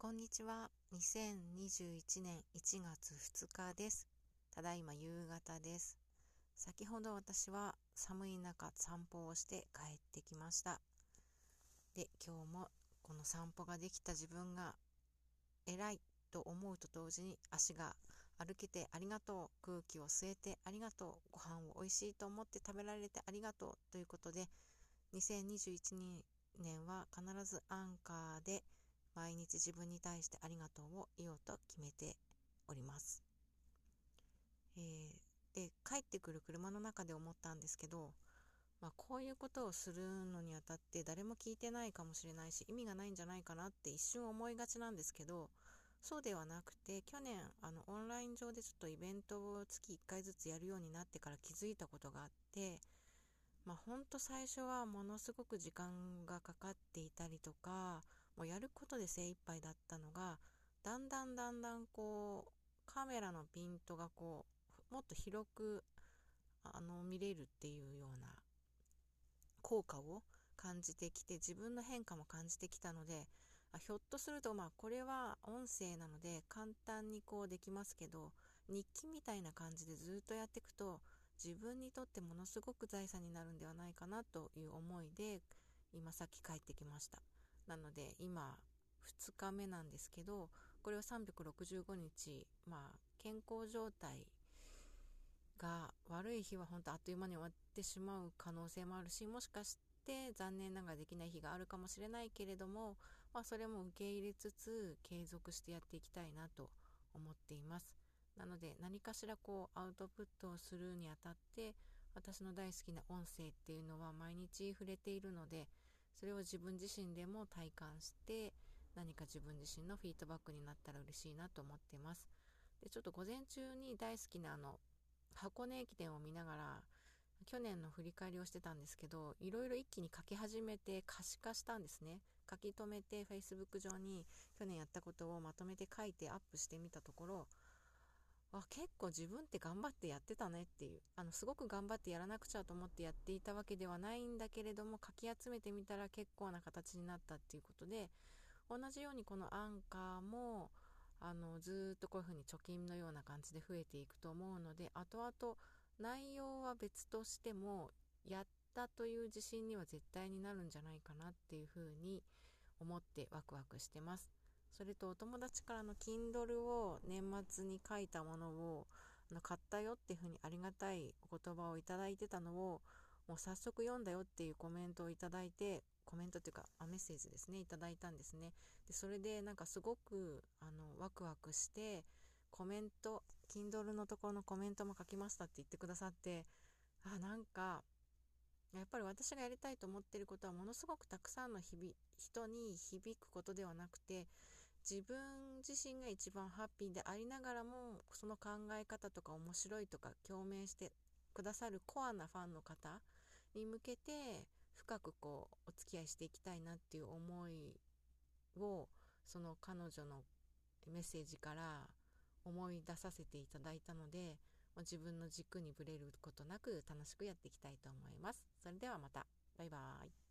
こんにちは。2021年1月2日です。ただいま夕方です。先ほど私は寒い中散歩をして帰ってきました。で、今日もこの散歩ができた自分が偉いと思うと同時に足が歩けてありがとう、空気を吸えてありがとう、ご飯を美味しいと思って食べられてありがとうということで、2021年は必ずアンカーで毎日自分に対してありがとうを言おうと決めております。えー、で帰ってくる車の中で思ったんですけど、まあ、こういうことをするのにあたって誰も聞いてないかもしれないし意味がないんじゃないかなって一瞬思いがちなんですけどそうではなくて去年あのオンライン上でちょっとイベントを月1回ずつやるようになってから気づいたことがあってまあほんと最初はものすごく時間がかかっていたりとかもうやることで精一杯だったのがだんだんだんだんこうカメラのピントがこうもっと広くあの見れるっていうような効果を感じてきて自分の変化も感じてきたのでひょっとするとまあこれは音声なので簡単にこうできますけど日記みたいな感じでずっとやっていくと自分にとってものすごく財産になるんではないかなという思いで今さっき帰ってきました。なので今2日目なんですけどこれは365日まあ健康状態が悪い日は本当あっという間に終わってしまう可能性もあるしもしかして残念ながらできない日があるかもしれないけれども、まあ、それも受け入れつつ継続してやっていきたいなと思っています。なので何かしらこうアウトプットをするにあたって私の大好きな音声っていうのは毎日触れているのでそれを自分自身でも体感して何か自分自身のフィードバックになったら嬉しいなと思ってます。で、ちょっと午前中に大好きなあの、箱根駅伝を見ながら、去年の振り返りをしてたんですけど、いろいろ一気に書き始めて可視化したんですね。書き留めて Facebook 上に去年やったことをまとめて書いてアップしてみたところ、あ結構自分って頑張ってやってたねっていうあのすごく頑張ってやらなくちゃと思ってやっていたわけではないんだけれどもかき集めてみたら結構な形になったっていうことで同じようにこのアンカーもあのずっとこういうふうに貯金のような感じで増えていくと思うので後々内容は別としてもやったという自信には絶対になるんじゃないかなっていうふうに思ってワクワクしてます。それとお友達からの Kindle を年末に書いたものをあの買ったよっていうふうにありがたいお言葉をいただいてたのをもう早速読んだよっていうコメントをいただいてコメントっていうかメッセージですねいただいたんですね。でそれでなんかすごくあのワクワクしてコメント Kindle のところのコメントも書きましたって言ってくださってあなんかやっぱり私がやりたいと思ってることはものすごくたくさんの日々人に響くことではなくて自分自身が一番ハッピーでありながらもその考え方とか面白いとか共鳴してくださるコアなファンの方に向けて深くこうお付き合いしていきたいなっていう思いをその彼女のメッセージから思い出させていただいたので自分の軸にぶれることなく楽しくやっていきたいと思います。それではまた。バイバーイ。